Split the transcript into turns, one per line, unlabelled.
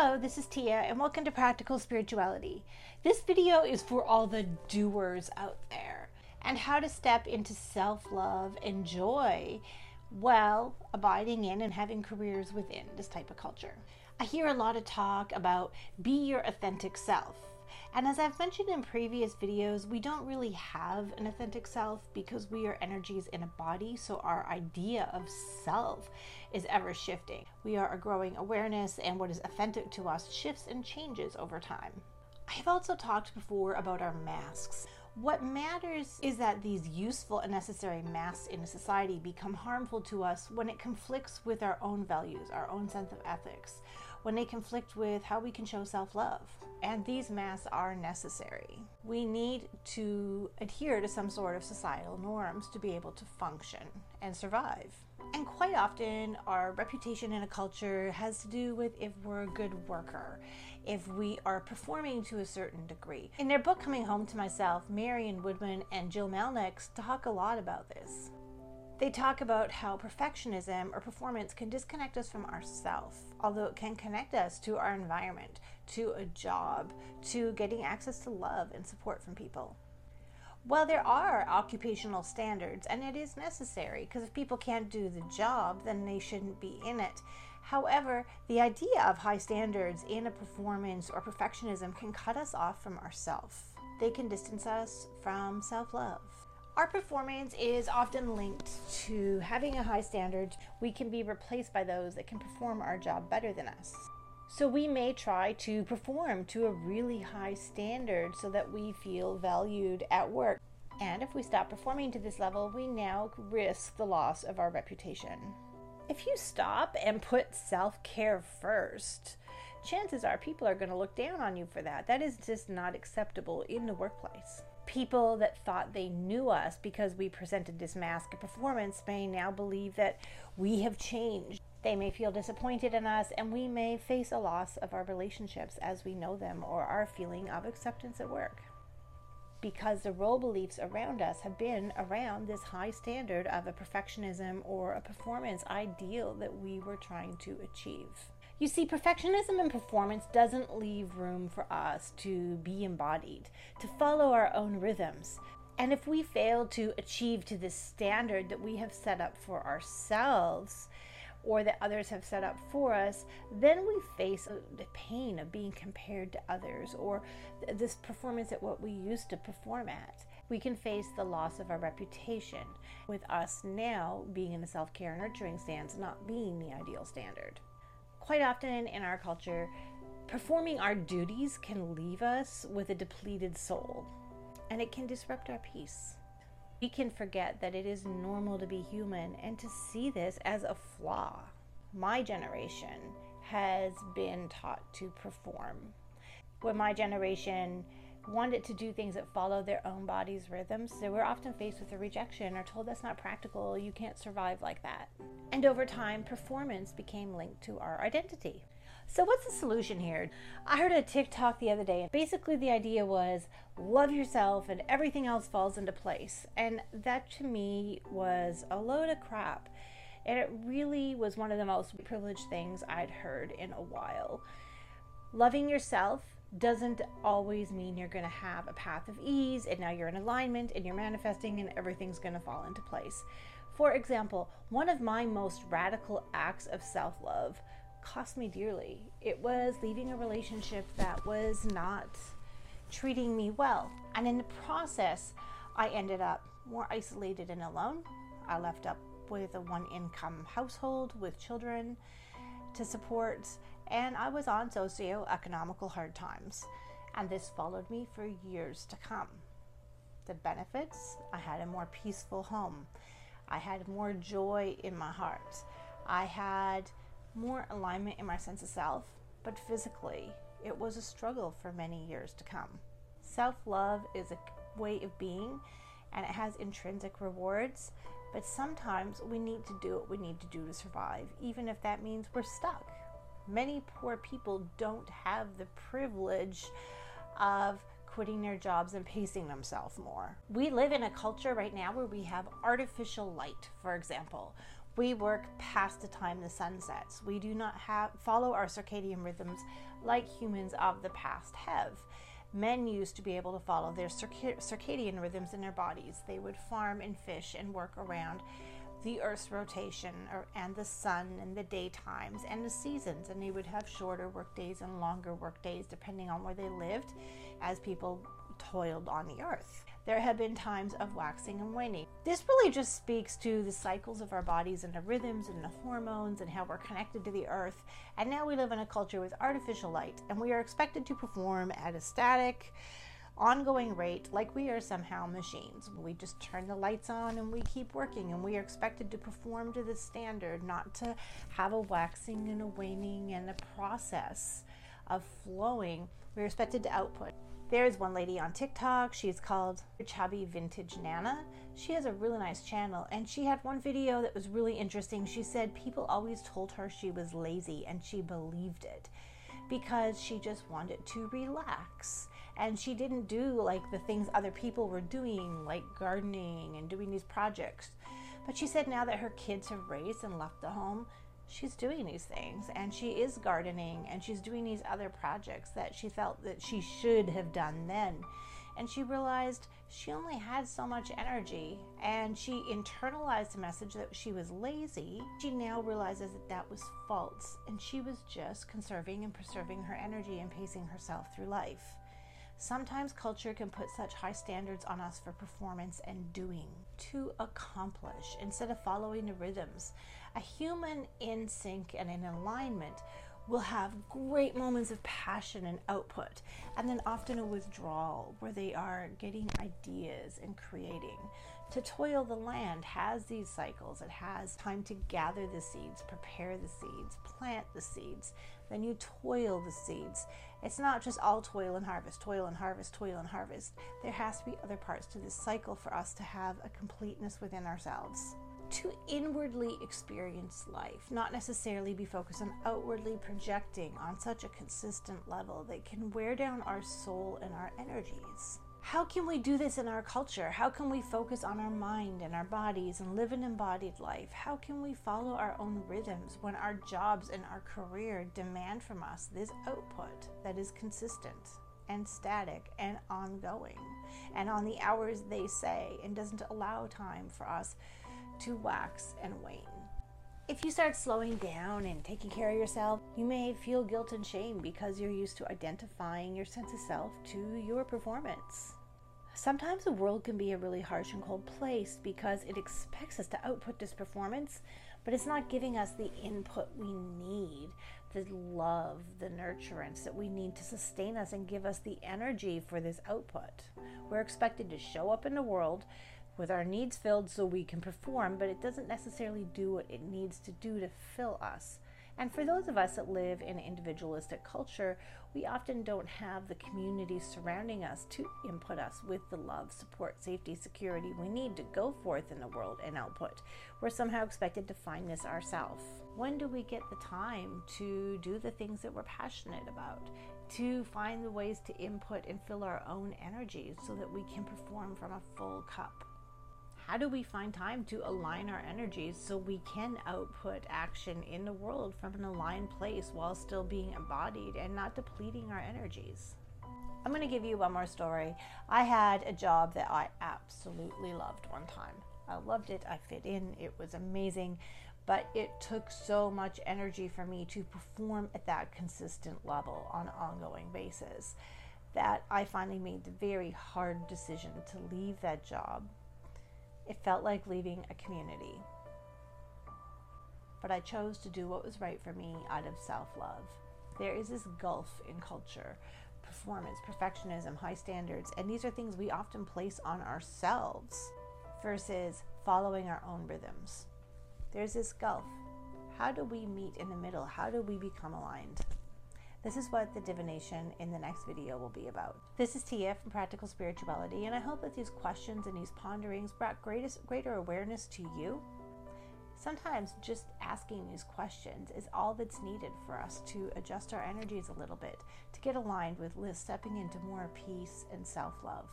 Hello, this is Tia, and welcome to Practical Spirituality. This video is for all the doers out there and how to step into self love and joy while abiding in and having careers within this type of culture. I hear a lot of talk about be your authentic self. And as I've mentioned in previous videos, we don't really have an authentic self because we are energies in a body, so our idea of self is ever shifting. We are a growing awareness, and what is authentic to us shifts and changes over time. I've also talked before about our masks. What matters is that these useful and necessary masks in a society become harmful to us when it conflicts with our own values, our own sense of ethics, when they conflict with how we can show self love. And these masks are necessary. We need to adhere to some sort of societal norms to be able to function and survive. And quite often, our reputation in a culture has to do with if we're a good worker, if we are performing to a certain degree. In their book Coming Home to Myself, Marion Woodman and Jill Mellick talk a lot about this. They talk about how perfectionism or performance can disconnect us from ourself, although it can connect us to our environment, to a job, to getting access to love and support from people. Well, there are occupational standards, and it is necessary because if people can't do the job, then they shouldn't be in it. However, the idea of high standards in a performance or perfectionism can cut us off from ourself. They can distance us from self love. Our performance is often linked to having a high standard. We can be replaced by those that can perform our job better than us. So we may try to perform to a really high standard so that we feel valued at work. And if we stop performing to this level, we now risk the loss of our reputation. If you stop and put self care first, chances are people are going to look down on you for that. That is just not acceptable in the workplace. People that thought they knew us because we presented this mask performance may now believe that we have changed. They may feel disappointed in us, and we may face a loss of our relationships as we know them or our feeling of acceptance at work. Because the role beliefs around us have been around this high standard of a perfectionism or a performance ideal that we were trying to achieve. You see, perfectionism and performance doesn't leave room for us to be embodied, to follow our own rhythms. And if we fail to achieve to the standard that we have set up for ourselves, or that others have set up for us, then we face the pain of being compared to others or this performance at what we used to perform at. We can face the loss of our reputation, with us now being in a self care nurturing stance not being the ideal standard. Quite often in our culture, performing our duties can leave us with a depleted soul, and it can disrupt our peace. We can forget that it is normal to be human and to see this as a flaw. My generation has been taught to perform. When my generation wanted to do things that follow their own body's rhythms, so we're often faced with a rejection or told that's not practical, you can't survive like that. And over time, performance became linked to our identity. So, what's the solution here? I heard a TikTok the other day, and basically the idea was love yourself and everything else falls into place. And that to me was a load of crap. And it really was one of the most privileged things I'd heard in a while. Loving yourself doesn't always mean you're going to have a path of ease and now you're in alignment and you're manifesting and everything's going to fall into place. For example, one of my most radical acts of self love cost me dearly. It was leaving a relationship that was not treating me well. And in the process, I ended up more isolated and alone. I left up with a one income household with children to support, and I was on socio-economical hard times. And this followed me for years to come. The benefits I had a more peaceful home, I had more joy in my heart, I had more alignment in my sense of self, but physically, it was a struggle for many years to come. Self love is a way of being and it has intrinsic rewards, but sometimes we need to do what we need to do to survive, even if that means we're stuck. Many poor people don't have the privilege of quitting their jobs and pacing themselves more. We live in a culture right now where we have artificial light, for example, We work past the time the sun sets. We do not have follow our circadian rhythms like humans of the past have. Men used to be able to follow their circadian rhythms in their bodies. They would farm and fish and work around the Earth's rotation or, and the sun and the daytimes and the seasons. And they would have shorter work days and longer work days depending on where they lived as people toiled on the earth. There have been times of waxing and waning. This really just speaks to the cycles of our bodies and the rhythms and the hormones and how we're connected to the earth. And now we live in a culture with artificial light, and we are expected to perform at a static, ongoing rate like we are somehow machines. We just turn the lights on and we keep working, and we are expected to perform to the standard, not to have a waxing and a waning and a process of flowing. We're expected to output. There's one lady on TikTok. She's called Chubby Vintage Nana. She has a really nice channel, and she had one video that was really interesting. She said people always told her she was lazy, and she believed it because she just wanted to relax. And she didn't do like the things other people were doing, like gardening and doing these projects. But she said now that her kids have raised and left the home, she's doing these things and she is gardening and she's doing these other projects that she felt that she should have done then and she realized she only had so much energy and she internalized the message that she was lazy she now realizes that that was false and she was just conserving and preserving her energy and pacing herself through life Sometimes culture can put such high standards on us for performance and doing to accomplish instead of following the rhythms. A human in sync and in alignment will have great moments of passion and output, and then often a withdrawal where they are getting ideas and creating. To toil the land has these cycles. It has time to gather the seeds, prepare the seeds, plant the seeds, then you toil the seeds. It's not just all toil and harvest, toil and harvest, toil and harvest. There has to be other parts to this cycle for us to have a completeness within ourselves. To inwardly experience life, not necessarily be focused on outwardly projecting on such a consistent level that can wear down our soul and our energies. How can we do this in our culture? How can we focus on our mind and our bodies and live an embodied life? How can we follow our own rhythms when our jobs and our career demand from us this output that is consistent and static and ongoing and on the hours they say and doesn't allow time for us to wax and wane? If you start slowing down and taking care of yourself, you may feel guilt and shame because you're used to identifying your sense of self to your performance. Sometimes the world can be a really harsh and cold place because it expects us to output this performance, but it's not giving us the input we need, the love, the nurturance that we need to sustain us and give us the energy for this output. We're expected to show up in the world with our needs filled so we can perform, but it doesn't necessarily do what it needs to do to fill us. And for those of us that live in individualistic culture, we often don't have the community surrounding us to input us with the love, support, safety, security we need to go forth in the world and output. We're somehow expected to find this ourselves. When do we get the time to do the things that we're passionate about? To find the ways to input and fill our own energies so that we can perform from a full cup? How do we find time to align our energies so we can output action in the world from an aligned place while still being embodied and not depleting our energies? I'm going to give you one more story. I had a job that I absolutely loved one time. I loved it, I fit in, it was amazing, but it took so much energy for me to perform at that consistent level on an ongoing basis that I finally made the very hard decision to leave that job it felt like leaving a community. But I chose to do what was right for me out of self love. There is this gulf in culture performance, perfectionism, high standards, and these are things we often place on ourselves versus following our own rhythms. There's this gulf. How do we meet in the middle? How do we become aligned? This is what the divination in the next video will be about. This is Tia from Practical Spirituality, and I hope that these questions and these ponderings brought greatest, greater awareness to you. Sometimes just asking these questions is all that's needed for us to adjust our energies a little bit, to get aligned with stepping into more peace and self love.